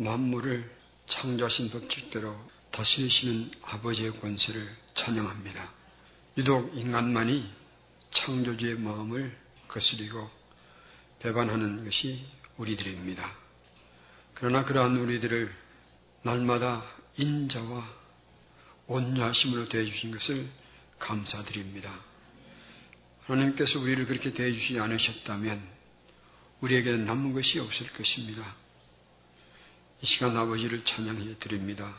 만물을 창조하신 법칙대로 다스리시는 아버지의 권세를 찬양합니다. 유독 인간만이 창조주의 마음을 거스리고 배반하는 것이 우리들입니다. 그러나 그러한 우리들을 날마다 인자와 온유하심으로 대해주신 것을 감사드립니다. 하나님께서 우리를 그렇게 대해주시지 않으셨다면 우리에게 남은 것이 없을 것입니다. 이 시간 아버지를 찬양해 드립니다.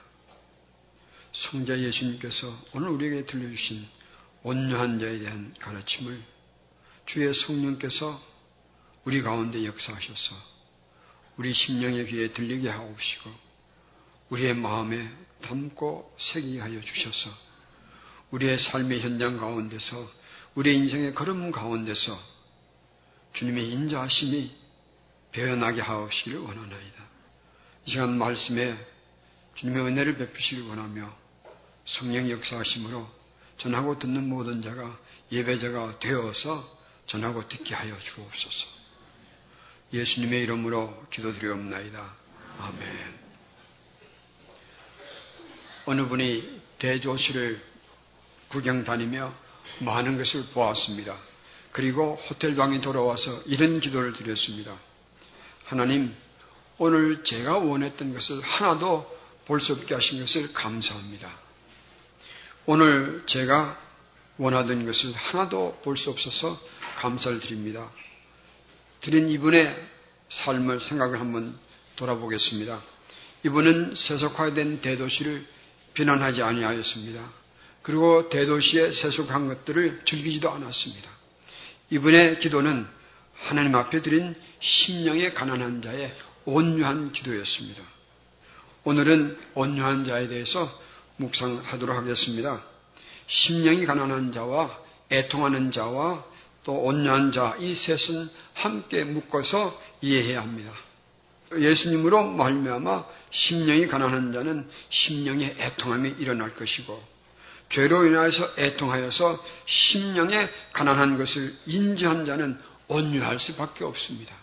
성자 예수님께서 오늘 우리에게 들려주신 온유한 자에 대한 가르침을 주의 성령께서 우리 가운데 역사하셔서 우리 심령의 귀에 들리게 하옵시고 우리의 마음에 담고 새기게 하여 주셔서 우리의 삶의 현장 가운데서 우리의 인생의 걸음 가운데서 주님의 인자하심이 배어나게 하옵시기를 원하나이다. 이 시간 말씀에 주님의 은혜를 베푸시길 원하며 성령 역사하심으로 전하고 듣는 모든 자가 예배자가 되어서 전하고 듣게 하여 주옵소서. 예수님의 이름으로 기도드리옵나이다. 아멘. 어느 분이 대조실을 구경 다니며 많은 것을 보았습니다. 그리고 호텔 방에 돌아와서 이런 기도를 드렸습니다. 하나님, 오늘 제가 원했던 것을 하나도 볼 수 없게 하신 것을 감사합니다. 오늘 제가 원하던 것을 하나도 볼 수 없어서 감사를 드립니다. 드린 이분의 삶을 생각을 한번 돌아보겠습니다. 이분은 세속화된 대도시를 비난하지 아니하였습니다. 그리고 대도시에 세속한 것들을 즐기지도 않았습니다. 이분의 기도는 하나님 앞에 드린 심령의 가난한 자의 온유한 기도였습니다. 오늘은 온유한 자에 대해서 묵상하도록 하겠습니다. 심령이 가난한 자와 애통하는 자와 또 온유한 자, 이 셋은 함께 묶어서 이해해야 합니다. 예수님으로 말미암아 심령이 가난한 자는 심령의 애통함이 일어날 것이고 죄로 인하여서 애통하여서 심령에 가난한 것을 인지한 자는 온유할 수밖에 없습니다.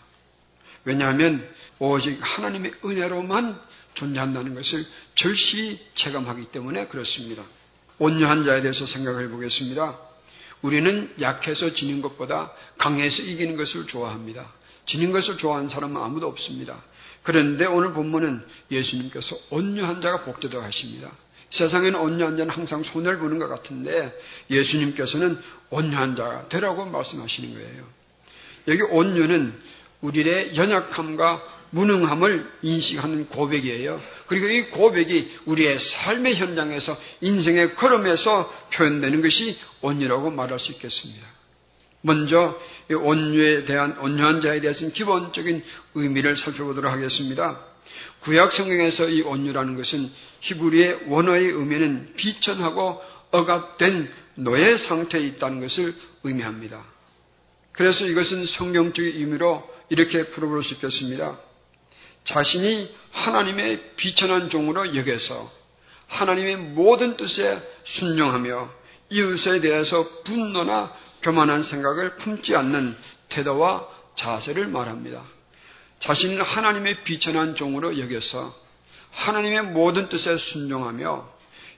왜냐하면 오직 하나님의 은혜로만 존재한다는 것을 절실히 체감하기 때문에 그렇습니다. 온유한 자에 대해서 생각해 보겠습니다. 우리는 약해서 지는 것보다 강해서 이기는 것을 좋아합니다. 지는 것을 좋아하는 사람은 아무도 없습니다. 그런데 오늘 본문은 예수님께서 온유한 자가 복되다 하십니다. 세상에는 온유한 자는 항상 손해를 보는 것 같은데 예수님께서는 온유한 자가 되라고 말씀하시는 거예요. 여기 온유는 우리의 연약함과 무능함을 인식하는 고백이에요. 그리고 이 고백이 우리의 삶의 현장에서 인생의 걸음에서 표현되는 것이 온유라고 말할 수 있겠습니다. 먼저 온유에 대한 온유한 자에 대해서는 기본적인 의미를 살펴보도록 하겠습니다. 구약 성경에서 이 온유라는 것은 히브리의 원어의 의미는 비천하고 억압된 노예 상태에 있다는 것을 의미합니다. 그래서 이것은 성경적인 의미로 이렇게 수 있겠습니다. 자신이 하나님의 비천한 종으로 여겨서 하나님의 모든 뜻에 순종하며 이웃에 대해서 분노나 교만한 생각을 품지 않는 태도와 자세를 말합니다. 자신을 하나님의 비천한 종으로 여겨서 하나님의 모든 뜻에 순종하며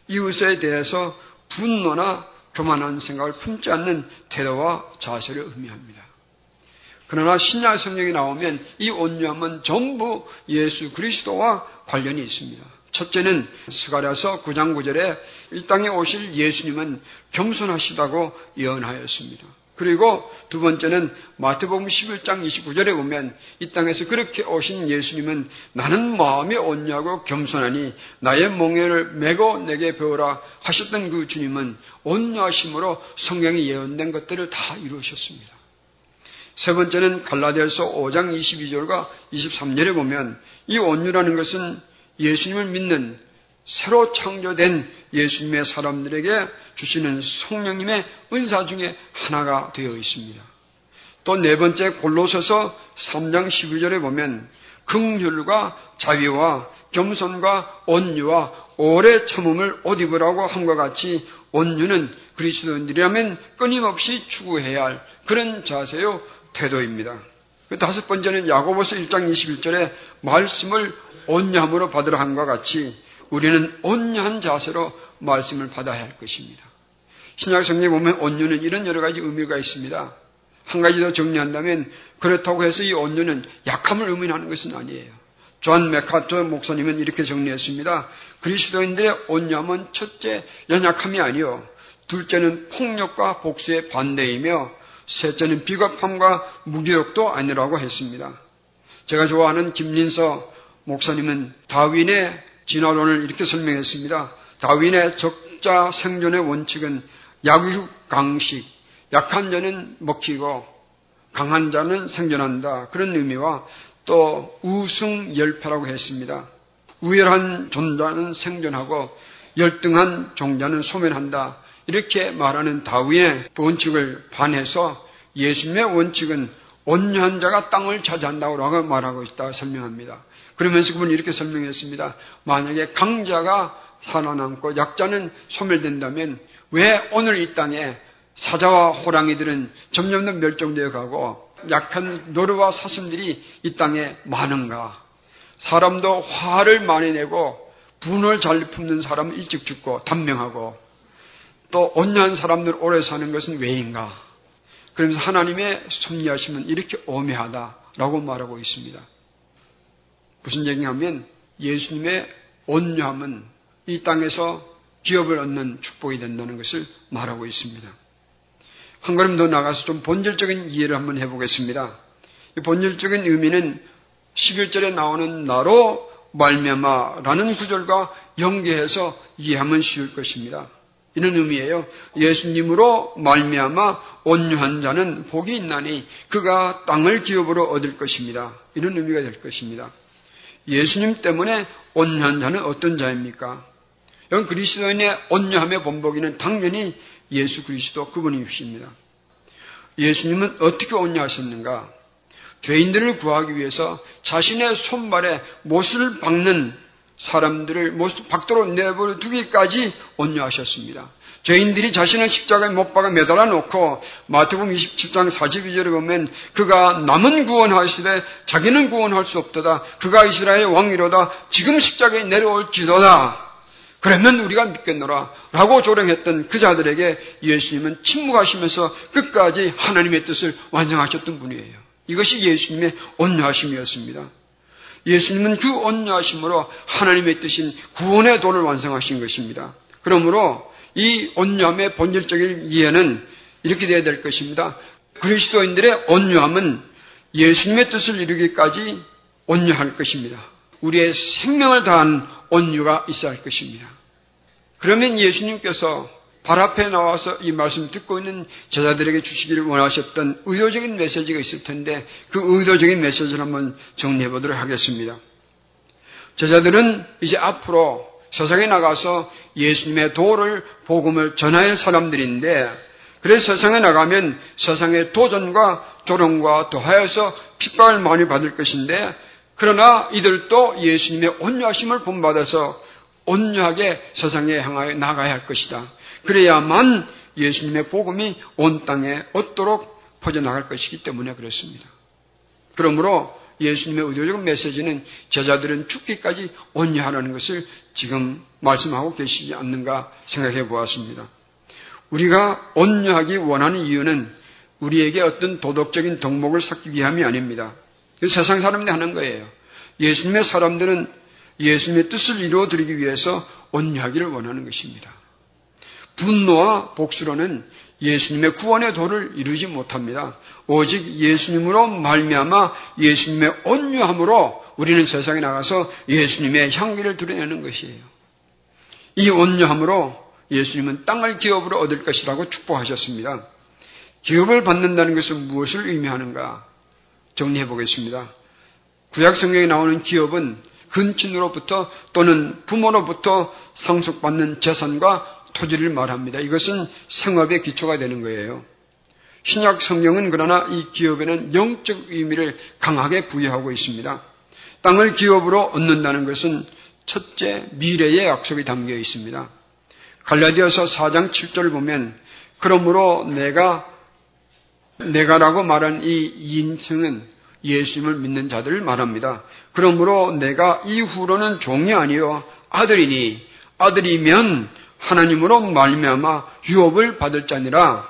이웃에 대해서 분노나 교만한 생각을 품지 않는 태도와 자세를 의미합니다. 그러나 신약 성경에 나오면 이 온유함은 전부 예수 그리스도와 관련이 있습니다. 첫째는 스가랴서 9장 9절에 이 땅에 오실 예수님은 겸손하시다고 예언하였습니다. 그리고 두 번째는 마태복음 11장 29절에 보면 이 땅에서 그렇게 오신 예수님은 나는 마음이 온유하고 겸손하니 나의 몽해를 메고 내게 배우라 하셨던 그 주님은 온유하심으로 성경에 예언된 것들을 다 이루셨습니다. 세 번째는 갈라디아서 5장 22절과 23절에 보면 이 온유라는 것은 예수님을 믿는 새로 창조된 예수님의 사람들에게 주시는 성령님의 은사 중에 하나가 되어 있습니다. 또 네 번째 골로서서 3장 12절에 보면 긍휼과 자비와 겸손과 온유와 오래 참음을 옷 입으라고 한것 같이 온유는 그리스도인들이라면 끊임없이 추구해야 할 그런 자세요 태도입니다. 그 다섯 번째는 야고보서 1장 21절에 말씀을 온유함으로 받으러 한것 같이 우리는 온유한 자세로 말씀을 받아야 할 것입니다. 신약 성경에 보면 온유는 이런 여러 가지 의미가 있습니다. 한 가지 더 정리한다면 그렇다고 해서 이 온유는 약함을 의미하는 것은 아니에요. 존 맥아더 목사님은 이렇게 정리했습니다. 그리스도인들의 온유함은 첫째 연약함이 아니요 둘째는 폭력과 복수의 반대이며 셋째는 비겁함과 무기력도 아니라고 했습니다. 제가 좋아하는 김린서 목사님은 다윈의 진화론을 이렇게 설명했습니다. 다윈의 적자 생존의 원칙은 약육 강식, 약한 자는 먹히고 강한 자는 생존한다. 그런 의미와 또 우승열패라고 했습니다. 우열한 존자는 생존하고 열등한 종자는 소멸한다. 이렇게 말하는 다윈의 원칙을 반해서 예수님의 원칙은 온유한 자가 땅을 차지한다고 말하고 있다 설명합니다. 그러면서 그분이 이렇게 설명했습니다. 만약에 강자가 살아남고 약자는 소멸된다면 왜 오늘 이 땅에 사자와 호랑이들은 점점 더 멸종되어 가고 약한 노루와 사슴들이 이 땅에 많은가? 사람도 화를 많이 내고 분을 잘 품는 사람은 일찍 죽고 단명하고 또 온유한 사람들 오래 사는 것은 왜인가? 그러면서 하나님의 섭리하심은 이렇게 오묘하다라고 말하고 있습니다. 무슨 얘기냐면 예수님의 온유함은 이 땅에서 기업을 얻는 축복이 된다는 것을 말하고 있습니다. 한 걸음 더 나가서 좀 본질적인 이해를 한번 해보겠습니다. 이 본질적인 의미는 11절에 나오는 나로 말미암아라는 구절과 연계해서 이해하면 쉬울 것입니다. 이런 의미예요. 예수님으로 말미암아 온유한 자는 복이 있나니 그가 땅을 기업으로 얻을 것입니다. 이런 의미가 될 것입니다. 예수님 때문에 온유한 자는 어떤 자입니까? 여러분 그리스도인의 온유함의 본보기는 당연히 예수 그리스도 그분이십니다. 예수님은 어떻게 온유하셨는가? 죄인들을 구하기 위해서 자신의 손발에 못을 박는 사람들을 못 박도록 내버려 두기까지 온유하셨습니다. 죄인들이 자신을 십자가에 못 박아 매달아 놓고 마태복음 27장 42절에 보면 그가 남은 구원하시되 자기는 구원할 수 없도다. 그가 이스라엘 왕이로다. 지금 십자가에 내려올지도다. 그러면 우리가 믿겠노라. 라고 조롱했던 그 자들에게 예수님은 침묵하시면서 끝까지 하나님의 뜻을 완성하셨던 분이에요. 이것이 예수님의 온유하심이었습니다. 예수님은 그 온유하심으로 하나님의 뜻인 구원의 도를 완성하신 것입니다. 그러므로 이 온유함의 본질적인 이해는 이렇게 되어야 될 것입니다. 그리스도인들의 온유함은 예수님의 뜻을 이루기까지 온유할 것입니다. 우리의 생명을 다한 온유가 있어야 할 것입니다. 그러면 예수님께서 발 앞에 나와서 이 말씀 듣고 있는 제자들에게 주시기를 원하셨던 의도적인 메시지가 있을 텐데 그 의도적인 메시지를 한번 정리해 보도록 하겠습니다. 제자들은 이제 앞으로 세상에 나가서 예수님의 도를 복음을 전할 사람들인데 그래서 세상에 나가면 세상의 도전과 조롱과 더하여서 핍박을 많이 받을 것인데 그러나 이들도 예수님의 온유하심을 본받아서 온유하게 세상에 향하여 나가야 할 것이다. 그래야만 예수님의 복음이 온 땅에 얻도록 퍼져나갈 것이기 때문에 그렇습니다. 그러므로 예수님의 의도적인 메시지는 제자들은 죽기까지 온유하라는 것을 지금 말씀하고 계시지 않는가 생각해 보았습니다. 우리가 온유하기 원하는 이유는 우리에게 어떤 도덕적인 덕목을 쌓기 위함이 아닙니다. 세상 사람들이 하는 거예요. 예수님의 사람들은 예수님의 뜻을 이루어 드리기 위해서 온유하기를 원하는 것입니다. 분노와 복수로는 예수님의 구원의 도를 이루지 못합니다. 오직 예수님으로 말미암아 예수님의 온유함으로 우리는 세상에 나가서 예수님의 향기를 드러내는 것이에요. 이 온유함으로 예수님은 땅을 기업으로 얻을 것이라고 축복하셨습니다. 기업을 받는다는 것은 무엇을 의미하는가? 정리해 보겠습니다. 구약 성경에 나오는 기업은 근친으로부터 또는 부모로부터 상속받는 재산과 토지를 말합니다. 이것은 생업의 기초가 되는 거예요. 신약 성경은 그러나 이 기업에는 영적 의미를 강하게 부여하고 있습니다. 땅을 기업으로 얻는다는 것은 첫째 미래의 약속이 담겨 있습니다. 갈라디아서 4장 7절을 보면 그러므로 내가 내가라고 말한 이 인성은 예수님을 믿는 자들을 말합니다. 그러므로 내가 이후로는 종이 아니요 아들이니 아들이면 하나님으로 말미암아 유업을 받을 자니라.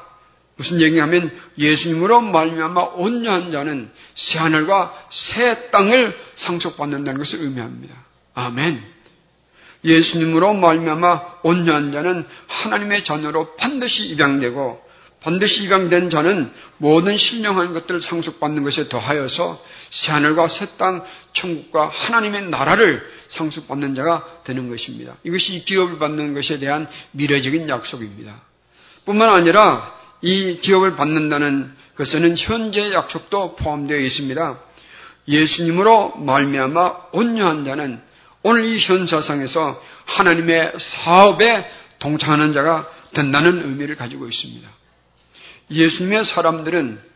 무슨 얘기하면 예수님으로 말미암아 온유한 자는 새 하늘과 새 땅을 상속받는다는 것을 의미합니다. 아멘. 예수님으로 말미암아 온유한 자는 하나님의 자녀로 반드시 입양되고 반드시 입양된 자는 모든 신령한 것들을 상속받는 것에 더하여서 새하늘과 새 땅, 천국과 하나님의 나라를 상속받는 자가 되는 것입니다. 이것이 기업을 받는 것에 대한 미래적인 약속입니다. 뿐만 아니라 이 기업을 받는다는 것에는 현재 약속도 포함되어 있습니다. 예수님으로 말미암아 온유한 자는 오늘 이 현사상에서 하나님의 사업에 동참하는 자가 된다는 의미를 가지고 있습니다. 예수님의 사람들은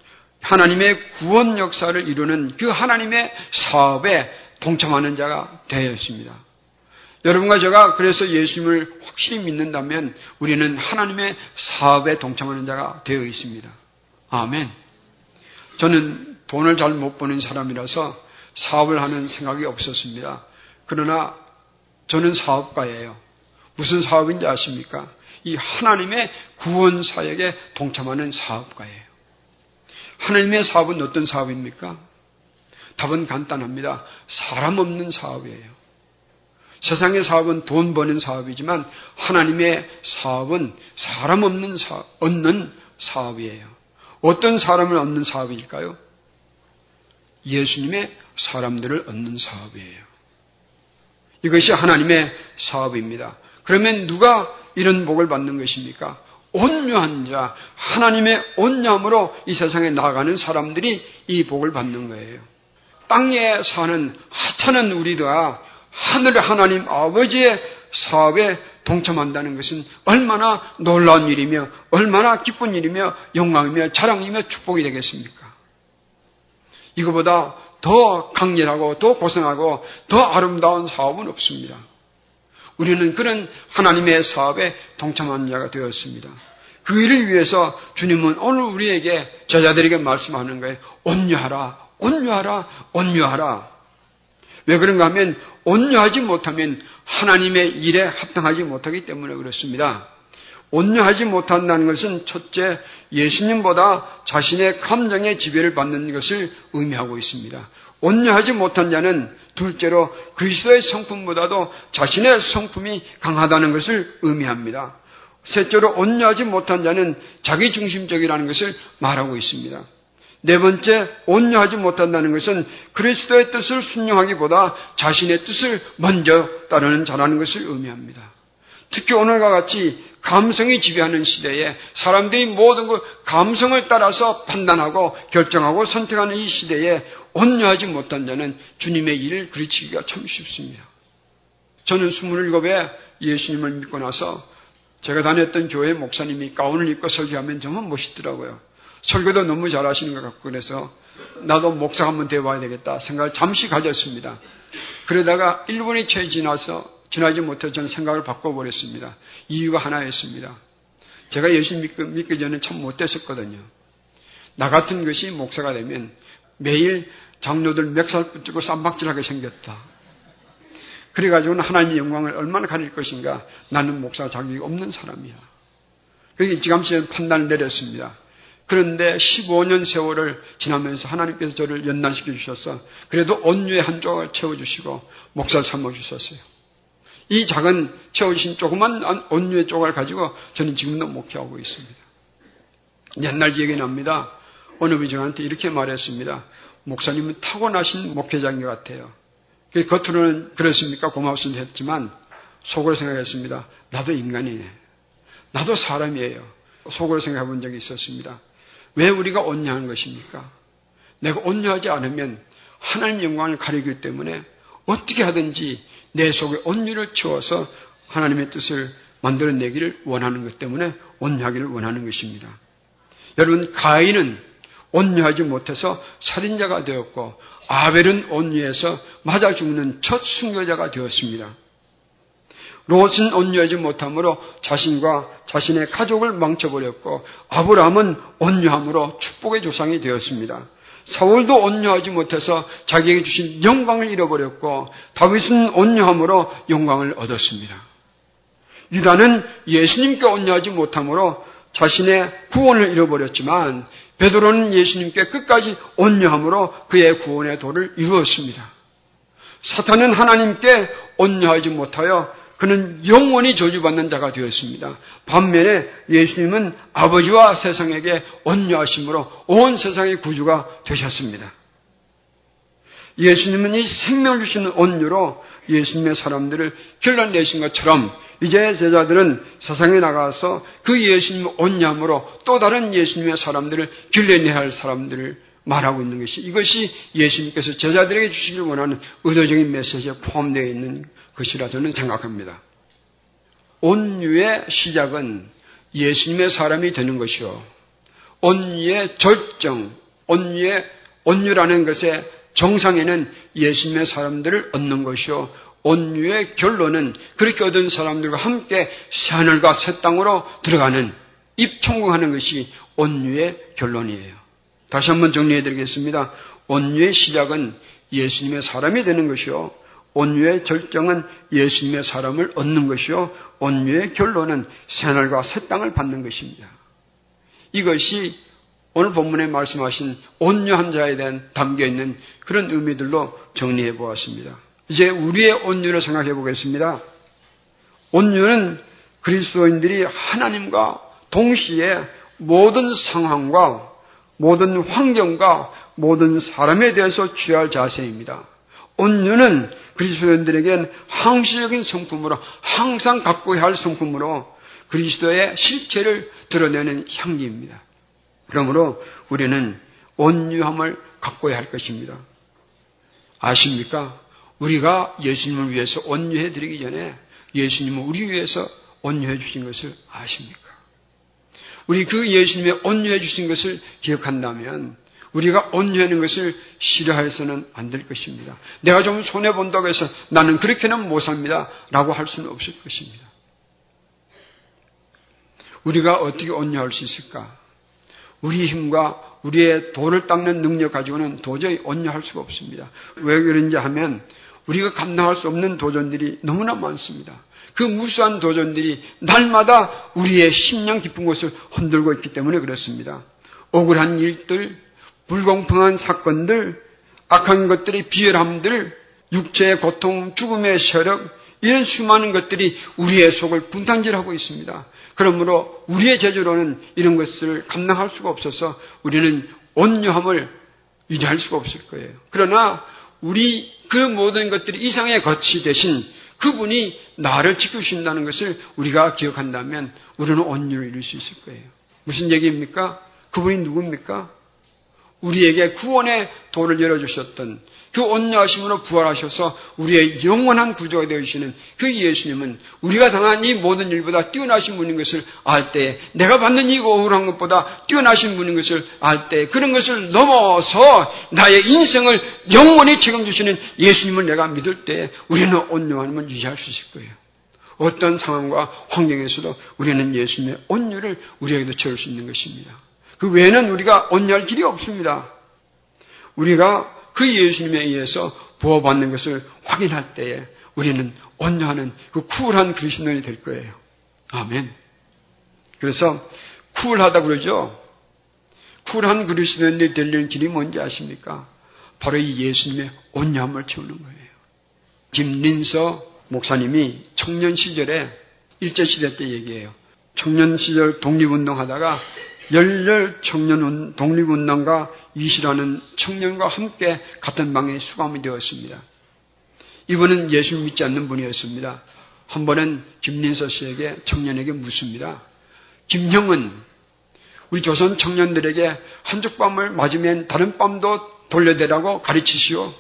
하나님의 구원 역사를 이루는 그 하나님의 사업에 동참하는 자가 되어 있습니다. 여러분과 제가 그래서 예수님을 확실히 믿는다면 우리는 하나님의 사업에 동참하는 자가 되어 있습니다. 아멘. 저는 돈을 잘 못 버는 사람이라서 사업을 하는 생각이 없었습니다. 그러나 저는 사업가예요. 무슨 사업인지 아십니까? 이 하나님의 구원 사역에 동참하는 사업가예요. 하나님의 사업은 어떤 사업입니까? 답은 간단합니다. 사람 없는 사업이에요. 세상의 사업은 돈 버는 사업이지만 하나님의 사업은 사람 없는 사업, 얻는 사업이에요. 어떤 사람을 얻는 사업일까요? 예수님의 사람들을 얻는 사업이에요. 이것이 하나님의 사업입니다. 그러면 누가 이런 복을 받는 것입니까? 온유한 자, 하나님의 온유함으로 이 세상에 나아가는 사람들이 이 복을 받는 거예요. 땅에 사는 하찮은 우리가 하늘의 하나님 아버지의 사업에 동참한다는 것은 얼마나 놀라운 일이며 얼마나 기쁜 일이며 영광이며 자랑이며 축복이 되겠습니까? 이거보다 더 강렬하고 더 고생하고 더 아름다운 사업은 없습니다. 우리는 그런 하나님의 사업에 동참한 자가 되었습니다. 그 일을 위해서 주님은 오늘 우리에게 저자들에게 말씀하는 거예요. 온유하라, 온유하라, 온유하라. 왜 그런가 하면 온유하지 못하면 하나님의 일에 합당하지 못하기 때문에 그렇습니다. 온유하지 못한다는 것은 첫째 예수님보다 자신의 감정의 지배를 받는 것을 의미하고 있습니다. 온유하지 못한 자는 둘째로 그리스도의 성품보다도 자신의 성품이 강하다는 것을 의미합니다. 셋째로 온유하지 못한 자는 자기 중심적이라는 것을 말하고 있습니다. 네 번째, 온유하지 못한다는 것은 그리스도의 뜻을 순종하기보다 자신의 뜻을 먼저 따르는 자라는 것을 의미합니다. 특히 오늘과 같이 감성이 지배하는 시대에 사람들이 모든 그 감성을 따라서 판단하고 결정하고 선택하는 이 시대에 온유하지 못한 자는 주님의 일을 그르치기가 참 쉽습니다. 저는 27에 예수님을 믿고 나서 제가 다녔던 교회 목사님이 가운을 입고 설교하면 정말 멋있더라고요. 설교도 너무 잘하시는 것 같고 그래서 나도 목사 한번 되어봐야 되겠다 생각을 잠시 가졌습니다. 그러다가 1분이 채 지나서 지나지 못해 저는 생각을 바꿔버렸습니다. 이유가 하나였습니다. 제가 예수 믿기, 믿기 전에 참 못됐었거든요. 나 같은 것이 목사가 되면 매일 장로들 멱살 붙이고 쌈박질하게 생겼다. 그래가지고는 하나님의 영광을 얼마나 가릴 것인가 나는 목사 자격이 없는 사람이야. 그래서 일찌감치 판단을 내렸습니다. 그런데 15년 세월을 지나면서 하나님께서 저를 연단시켜 주셔서 그래도 온유의 한 조각을 채워주시고 목사를 삼아 주셨어요. 이 작은 채워주신 조그만 온유의 조각을 가지고 저는 지금도 목회하고 있습니다. 옛날 기억이 납니다. 어느 분이 저한테 이렇게 말했습니다. 목사님은 타고나신 목회자인 것 같아요. 그 겉으로는 그렇습니까? 고맙습니다 했지만 속으로 생각했습니다. 나도 인간이네. 나도 사람이에요. 속으로 생각해 본 적이 있었습니다. 왜 우리가 온유한 것입니까? 내가 온유하지 않으면 하나님 영광을 가리기 때문에 어떻게 하든지 내 속에 온유를 채워서 하나님의 뜻을 만들어내기를 원하는 것 때문에 온유하기를 원하는 것입니다. 여러분, 가인은 온유하지 못해서 살인자가 되었고 아벨은 온유해서 맞아 죽는 첫 순교자가 되었습니다. 롯은 온유하지 못함으로 자신과 자신의 가족을 망쳐버렸고 아브라함은 온유함으로 축복의 조상이 되었습니다. 사울도 온유하지 못해서 자기에게 주신 영광을 잃어버렸고 다윗은 온유함으로 영광을 얻었습니다. 유다는 예수님께 온유하지 못함으로 자신의 구원을 잃어버렸지만 베드로는 예수님께 끝까지 온유함으로 그의 구원의 도를 이루었습니다. 사탄은 하나님께 온유하지 못하여 그는 영원히 저주받는 자가 되었습니다. 반면에 예수님은 아버지와 세상에게 온유하심으로 온 세상의 구주가 되셨습니다. 예수님은 이 생명을 주시는 온유로 예수님의 사람들을 길러내신 것처럼 이제 제자들은 세상에 나가서 그 예수님의 온유함으로 또 다른 예수님의 사람들을 길러내야 할 사람들을 말하고 있는 것이 이것이 예수님께서 제자들에게 주시길 원하는 의도적인 메시지에 포함되어 있는 것이라 저는 생각합니다. 온유의 시작은 예수님의 사람이 되는 것이요. 온유의 절정, 온유의 온유라는 것의 정상에는 예수님의 사람들을 얻는 것이요. 온유의 결론은 그렇게 얻은 사람들과 함께 새하늘과 새 땅으로 들어가는 입천공하는 것이 온유의 결론이에요. 다시 한번 정리해 드리겠습니다. 온유의 시작은 예수님의 사람이 되는 것이요. 온유의 절정은 예수님의 사람을 얻는 것이요. 온유의 결론은 새하늘과 새 땅을 받는 것입니다. 이것이 오늘 본문에 말씀하신 온유한 자에 대한 담겨 있는 그런 의미들로 정리해 보았습니다. 이제 우리의 온유를 생각해 보겠습니다. 온유는 그리스도인들이 하나님과 동시에 모든 상황과 모든 환경과 모든 사람에 대해서 취할 자세입니다. 온유는 그리스도인들에겐 항시적인 성품으로 항상 갖고 할 성품으로 그리스도의 실체를 드러내는 향기입니다. 그러므로 우리는 온유함을 갖고야 할 것입니다. 아십니까? 우리가 예수님을 위해서 온유해 드리기 전에 예수님은 우리 위해서 온유해 주신 것을 아십니까? 우리 그 예수님의 온유해 주신 것을 기억한다면 우리가 온유하는 것을 싫어해서는 안 될 것입니다. 내가 좀 손해 본다고 해서 나는 그렇게는 못 삽니다. 라고 할 수는 없을 것입니다. 우리가 어떻게 온유할 수 있을까? 우리 힘과 우리의 돌을 닦는 능력 가지고는 도저히 온유할 수가 없습니다. 왜 그런지 하면 우리가 감당할 수 없는 도전들이 너무나 많습니다. 그 무수한 도전들이 날마다 우리의 심령 깊은 곳을 흔들고 있기 때문에 그렇습니다. 억울한 일들, 불공평한 사건들, 악한 것들의 비열함들, 육체의 고통, 죽음의 세력, 이런 수많은 것들이 우리의 속을 분탕질하고 있습니다. 그러므로 우리의 재주로는 이런 것을 감당할 수가 없어서 우리는 온유함을 유지할 수가 없을 거예요. 그러나 우리 그 모든 것들이 이상의 거치 대신 그분이 나를 지켜주신다는 것을 우리가 기억한다면 우리는 온유를 이룰 수 있을 거예요. 무슨 얘기입니까? 그분이 누굽니까? 우리에게 구원의 도를 열어주셨던 그 온유하심으로 부활하셔서 우리의 영원한 구조가 되어주시는 그 예수님은 우리가 당한 이 모든 일보다 뛰어나신 분인 것을 알 때, 내가 받는 이 억울한 것보다 뛰어나신 분인 것을 알 때, 그런 것을 넘어서 나의 인생을 영원히 책임주시는 예수님을 내가 믿을 때, 우리는 온유함을 유지할 수 있을 거예요. 어떤 상황과 환경에서도 우리는 예수님의 온유를 우리에게도 채울 수 있는 것입니다. 그 외에는 우리가 온유할 길이 없습니다. 우리가 그 예수님에 의해서 보호받는 것을 확인할 때에 우리는 온유하는 그 쿨한 그리스도인이 될 거예요. 아멘. 그래서 쿨하다 그러죠. 쿨한 그리스도인이 되려는 길이 뭔지 아십니까? 바로 이 예수님의 온유함을 채우는 거예요. 김린서 목사님이 청년 시절에 일제 시대 때 얘기해요. 청년 시절 독립운동 하다가 열렬 청년 독립운동가 이시라는 청년과 함께 같은 방에 수감이 되었습니다. 이분은 예수 믿지 않는 분이었습니다. 한 번은 김린서 씨에게 청년에게 묻습니다. 김형은 우리 조선 청년들에게 한쪽 밤을 맞으면 다른 밤도 돌려대라고 가르치시오.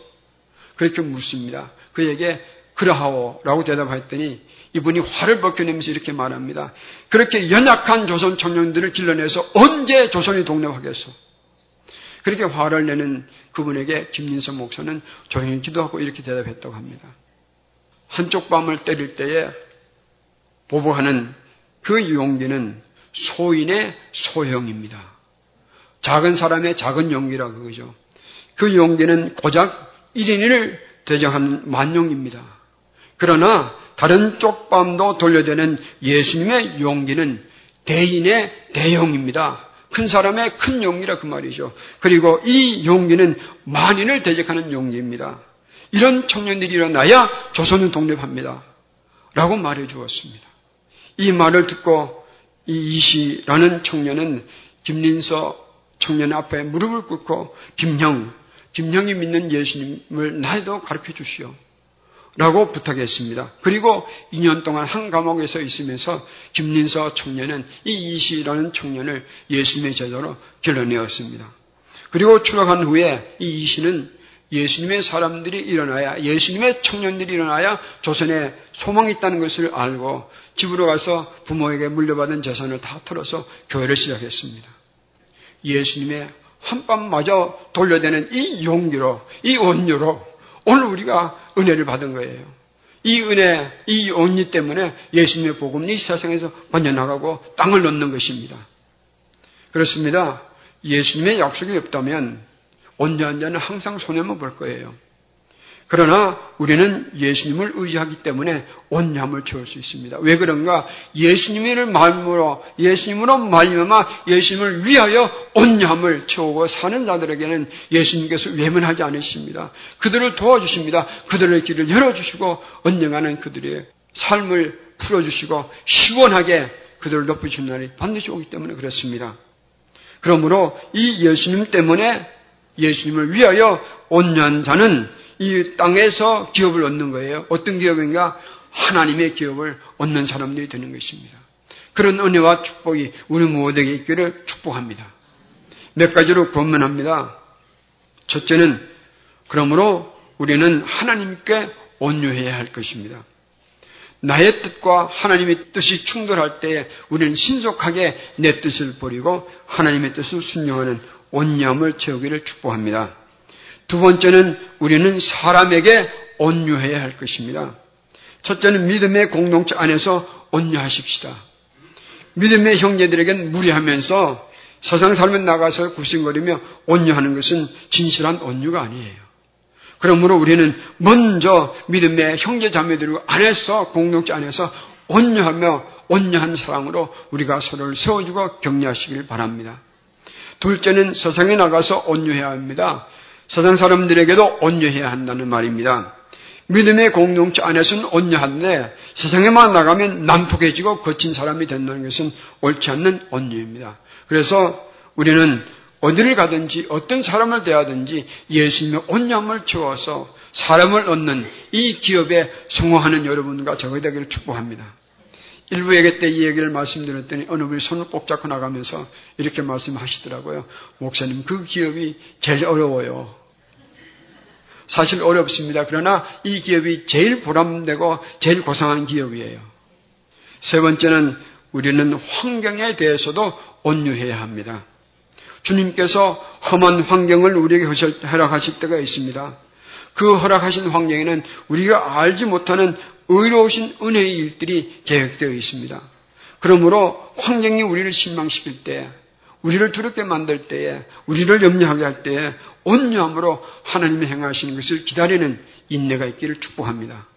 그렇게 묻습니다. 그에게 그러하오라고 대답했더니 이분이 화를 벗겨내면서 이렇게 말합니다. 그렇게 연약한 조선 청년들을 길러내서 언제 조선이 독립하겠소? 그렇게 화를 내는 그분에게 김민선 목사는 조용히 기도하고 이렇게 대답했다고 합니다. 한쪽 밤을 때릴 때에 보복하는 그 용기는 소인의 소형입니다. 작은 사람의 작은 용기라 그거죠. 그 용기는 고작 1인을 대정한 만용입니다. 그러나 다른 쪽밤도 돌려대는 예수님의 용기는 대인의 대용입니다. 큰 사람의 큰 용기라 그 말이죠. 그리고 이 용기는 만인을 대적하는 용기입니다. 이런 청년들이 일어나야 조선은 독립합니다. 라고 말해 주었습니다. 이 말을 듣고 이 이시라는 청년은 김린서 청년 앞에 무릎을 꿇고 김형, 김형이 믿는 예수님을 나에도 가르쳐 주시오. 라고 부탁했습니다. 그리고 2년 동안 한 감옥에서 있으면서 김린서 청년은 이 이시라는 청년을 예수님의 제자로 길러내었습니다. 그리고 추락한 후에 이 이시는 예수님의 사람들이 일어나야 예수님의 청년들이 일어나야 조선에 소망이 있다는 것을 알고 집으로 가서 부모에게 물려받은 재산을 다 털어서 교회를 시작했습니다. 예수님의 한밤마저 돌려대는 이 용기로 이 온유로 오늘 우리가 은혜를 받은 거예요. 이 은혜, 이 온리 때문에 예수님의 복음이 이 세상에서 번져나가고 땅을 넣는 것입니다. 그렇습니다. 예수님의 약속이 없다면 온전한 자는 항상 손해만 볼 거예요. 그러나 우리는 예수님을 의지하기 때문에 온유함을 채울 수 있습니다. 왜 그런가? 예수님을 말므로 예수님으로 말미암아 예수님을 위하여 온유함을 채우고 사는 자들에게는 예수님께서 외면하지 않으십니다. 그들을 도와주십니다. 그들의 길을 열어주시고 언젠가는 그들의 삶을 풀어주시고 시원하게 그들을 높이신 날이 반드시 오기 때문에 그렇습니다. 그러므로 이 예수님 때문에 예수님을 위하여 온유한 자는 이 땅에서 기업을 얻는 거예요. 어떤 기업인가? 하나님의 기업을 얻는 사람들이 되는 것입니다. 그런 은혜와 축복이 우리 모두에게 있기를 축복합니다. 몇 가지로 권면합니다. 첫째는 그러므로 우리는 하나님께 온유해야 할 것입니다. 나의 뜻과 하나님의 뜻이 충돌할 때 우리는 신속하게 내 뜻을 버리고 하나님의 뜻을 순종하는 온유함을 채우기를 축복합니다. 두 번째는 우리는 사람에게 온유해야 할 것입니다. 첫째는 믿음의 공동체 안에서 온유하십시다. 믿음의 형제들에겐 무리하면서 세상 삶에 나가서 구신거리며 온유하는 것은 진실한 온유가 아니에요. 그러므로 우리는 먼저 믿음의 형제 자매들 안에서 공동체 안에서 온유하며 온유한 사랑으로 우리가 서로를 세워주고 격려하시길 바랍니다. 둘째는 세상에 나가서 온유해야 합니다. 세상 사람들에게도 온유해야 한다는 말입니다. 믿음의 공동체 안에서는 온유한데 세상에만 나가면 난폭해지고 거친 사람이 된다는 것은 옳지 않는 온유입니다. 그래서 우리는 어디를 가든지 어떤 사람을 대하든지 예수님의 온유함을 채워서 사람을 얻는 이 기업에 성공하는 여러분과 저가 되기를 축복합니다. 일부 얘기 때이 얘기를 말씀드렸더니 어느 분이 손을 꼭 잡고 나가면서 이렇게 말씀하시더라고요. 목사님 그 기업이 제일 어려워요. 사실 어렵습니다. 그러나 이 기업이 제일 보람되고 제일 고상한 기업이에요. 세 번째는 우리는 환경에 대해서도 온유해야 합니다. 주님께서 험한 환경을 우리에게 허락하실 때가 있습니다. 그 허락하신 환경에는 우리가 알지 못하는 의로우신 은혜의 일들이 계획되어 있습니다. 그러므로 환경이 우리를 실망시킬 때, 우리를 두렵게 만들 때에, 우리를 염려하게 할 때에 온유함으로 하나님이 행하시는 것을 기다리는 인내가 있기를 축복합니다.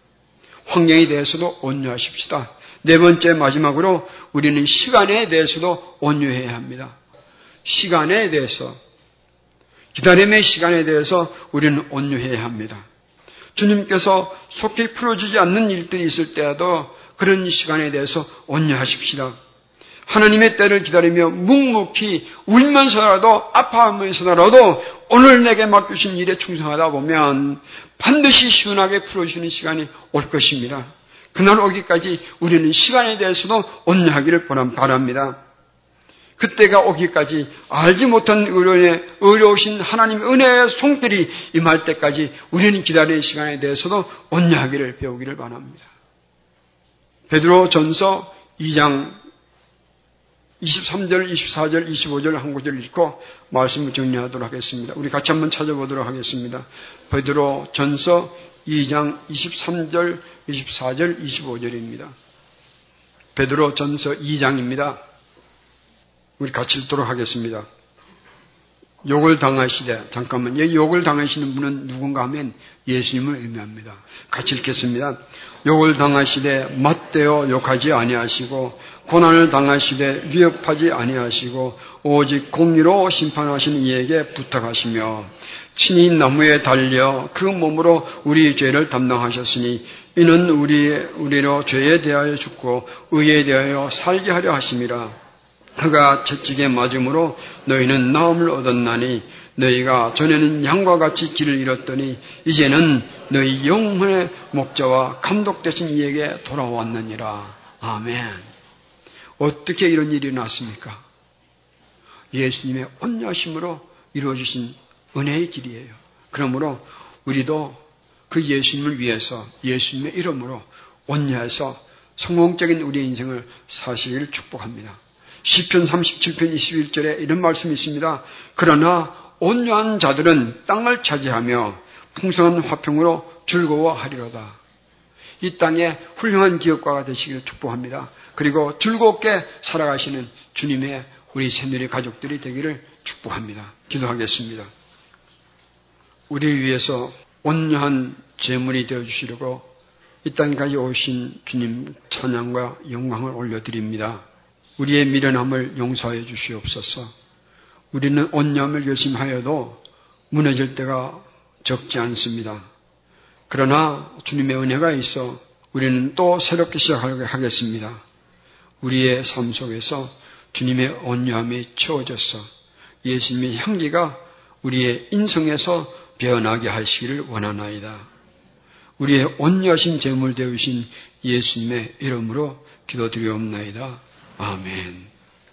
환경에 대해서도 온유하십시다. 네 번째 마지막으로 우리는 시간에 대해서도 온유해야 합니다. 시간에 대해서 기다림의 시간에 대해서 우리는 온유해야 합니다. 주님께서 속히 풀어지지 않는 일들이 있을 때에도 그런 시간에 대해서 온유하십시다. 하나님의 때를 기다리며 묵묵히 울면서라도 아파하면서라도 오늘 내게 맡기신 일에 충성하다 보면 반드시 시원하게 풀어주시는 시간이 올 것입니다. 그날 오기까지 우리는 시간에 대해서도 온유하기를 바랍니다. 그때가 오기까지 알지 못한 의료에 의로우신 하나님의 은혜의 손길이 임할 때까지 우리는 기다리는 시간에 대해서도 온유하기를 배우기를 바랍니다. 베드로 전서 2장 23절, 24절, 25절 한 구절 읽고 말씀을 정리하도록 하겠습니다. 우리 같이 한번 찾아보도록 하겠습니다. 베드로 전서 2장 23절, 24절, 25절입니다. 베드로 전서 2장입니다. 우리 같이 읽도록 하겠습니다. 욕을 당하시되 잠깐만 이 욕을 당하시는 분은 누군가 하면 예수님을 의미합니다. 같이 읽겠습니다. 욕을 당하시되 맞대어 욕하지 아니하시고 고난을 당하시되 위협하지 아니하시고 오직 공의로 심판하시는 이에게 부탁하시며 친히 나무에 달려 그 몸으로 우리 죄를 담당하셨으니 이는 우리 우리로 죄에 대하여 죽고 의에 대하여 살게 하려 하심이라. 그가 채찍에 맞음으로 너희는 나음을 얻었나니 너희가 전에는 양과 같이 길을 잃었더니 이제는 너희 영혼의 목자와 감독 되신 이에게 돌아왔느니라. 아멘. 어떻게 이런 일이 났습니까? 예수님의 온여심으로 이루어지신 은혜의 길이에요. 그러므로 우리도 그 예수님을 위해서 예수님의 이름으로 온유해서 성공적인 우리의 인생을 사시기를 축복합니다. 시편 37편 21절에 이런 말씀이 있습니다. 그러나 온유한 자들은 땅을 차지하며 풍성한 화평으로 즐거워하리로다. 이 땅에 훌륭한 기업가가 되시기를 축복합니다. 그리고 즐겁게 살아가시는 주님의 우리 새누리 가족들이 되기를 축복합니다. 기도하겠습니다. 우리를 위해서 온유한 제물이 되어 주시려고 이 땅까지 오신 주님 찬양과 영광을 올려드립니다. 우리의 미련함을 용서해 주시옵소서. 우리는 온념을 열심하여도 무너질 때가 적지 않습니다. 그러나 주님의 은혜가 있어 우리는 또 새롭게 시작하게 하겠습니다. 우리의 삶 속에서 주님의 온유함이 채워져서 예수님의 향기가 우리의 인성에서 변하게 하시기를 원하나이다. 우리의 온유하신 제물 되으신 예수님의 이름으로 기도드리옵나이다. 아멘.